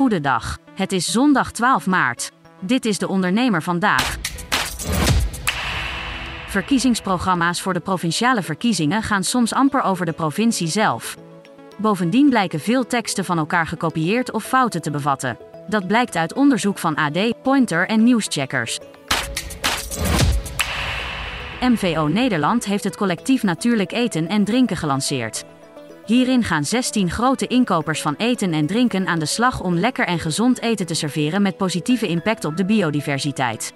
Goedendag. Het is zondag 12 maart. Dit is de ondernemer vandaag. Verkiezingsprogramma's voor de provinciale verkiezingen gaan soms amper over de provincie zelf. Bovendien blijken veel teksten van elkaar gekopieerd of fouten te bevatten. Dat blijkt uit onderzoek van AD, Pointer en Nieuwscheckers. MVO Nederland heeft het collectief Natuurlijk Eten en Drinken gelanceerd. Hierin gaan 16 grote inkopers van eten en drinken aan de slag om lekker en gezond eten te serveren met positieve impact op de biodiversiteit.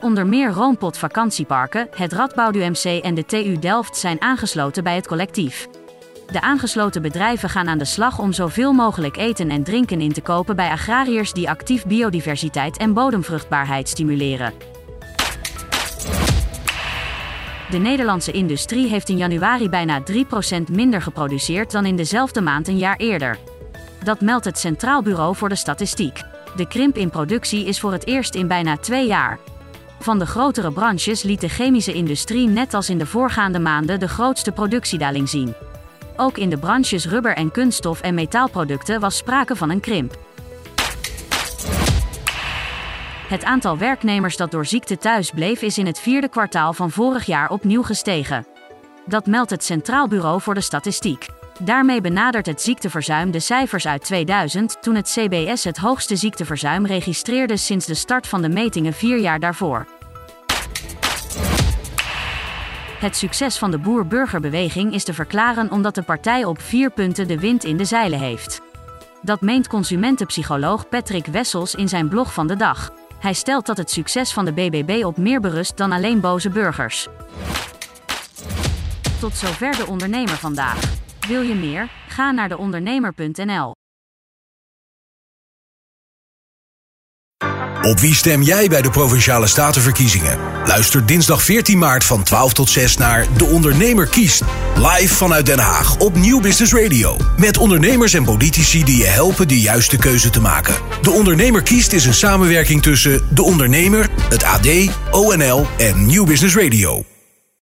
Onder meer Roompot Vakantieparken, het Radboud UMC en de TU Delft zijn aangesloten bij het collectief. De aangesloten bedrijven gaan aan de slag om zoveel mogelijk eten en drinken in te kopen bij agrariërs die actief biodiversiteit en bodemvruchtbaarheid stimuleren. De Nederlandse industrie heeft in januari bijna 3% minder geproduceerd dan in dezelfde maand een jaar eerder. Dat meldt het Centraal Bureau voor de Statistiek. De krimp in productie is voor het eerst in bijna twee jaar. Van de grotere branches liet de chemische industrie net als in de voorgaande maanden de grootste productiedaling zien. Ook in de branches rubber en kunststof en metaalproducten was sprake van een krimp. Het aantal werknemers dat door ziekte thuis bleef is in het vierde kwartaal van vorig jaar opnieuw gestegen. Dat meldt het Centraal Bureau voor de Statistiek. Daarmee benadert het ziekteverzuim de cijfers uit 2000, toen het CBS het hoogste ziekteverzuim registreerde sinds de start van de metingen vier jaar daarvoor. Het succes van de boer-burgerbeweging is te verklaren omdat de partij op vier punten de wind in de zeilen heeft. Dat meent consumentenpsycholoog Patrick Wessels in zijn blog van de dag. Hij stelt dat het succes van de BBB op meer berust dan alleen boze burgers. Tot zover de ondernemer vandaag. Wil je meer? Ga naar deondernemer.nl. Op wie stem jij bij de Provinciale Statenverkiezingen? Luister dinsdag 14 maart van 12 tot 6 naar De Ondernemer kiest. Live vanuit Den Haag op Nieuw Business Radio. Met ondernemers en politici die je helpen de juiste keuze te maken. De Ondernemer kiest is een samenwerking tussen De Ondernemer, het AD, ONL en Nieuw Business Radio.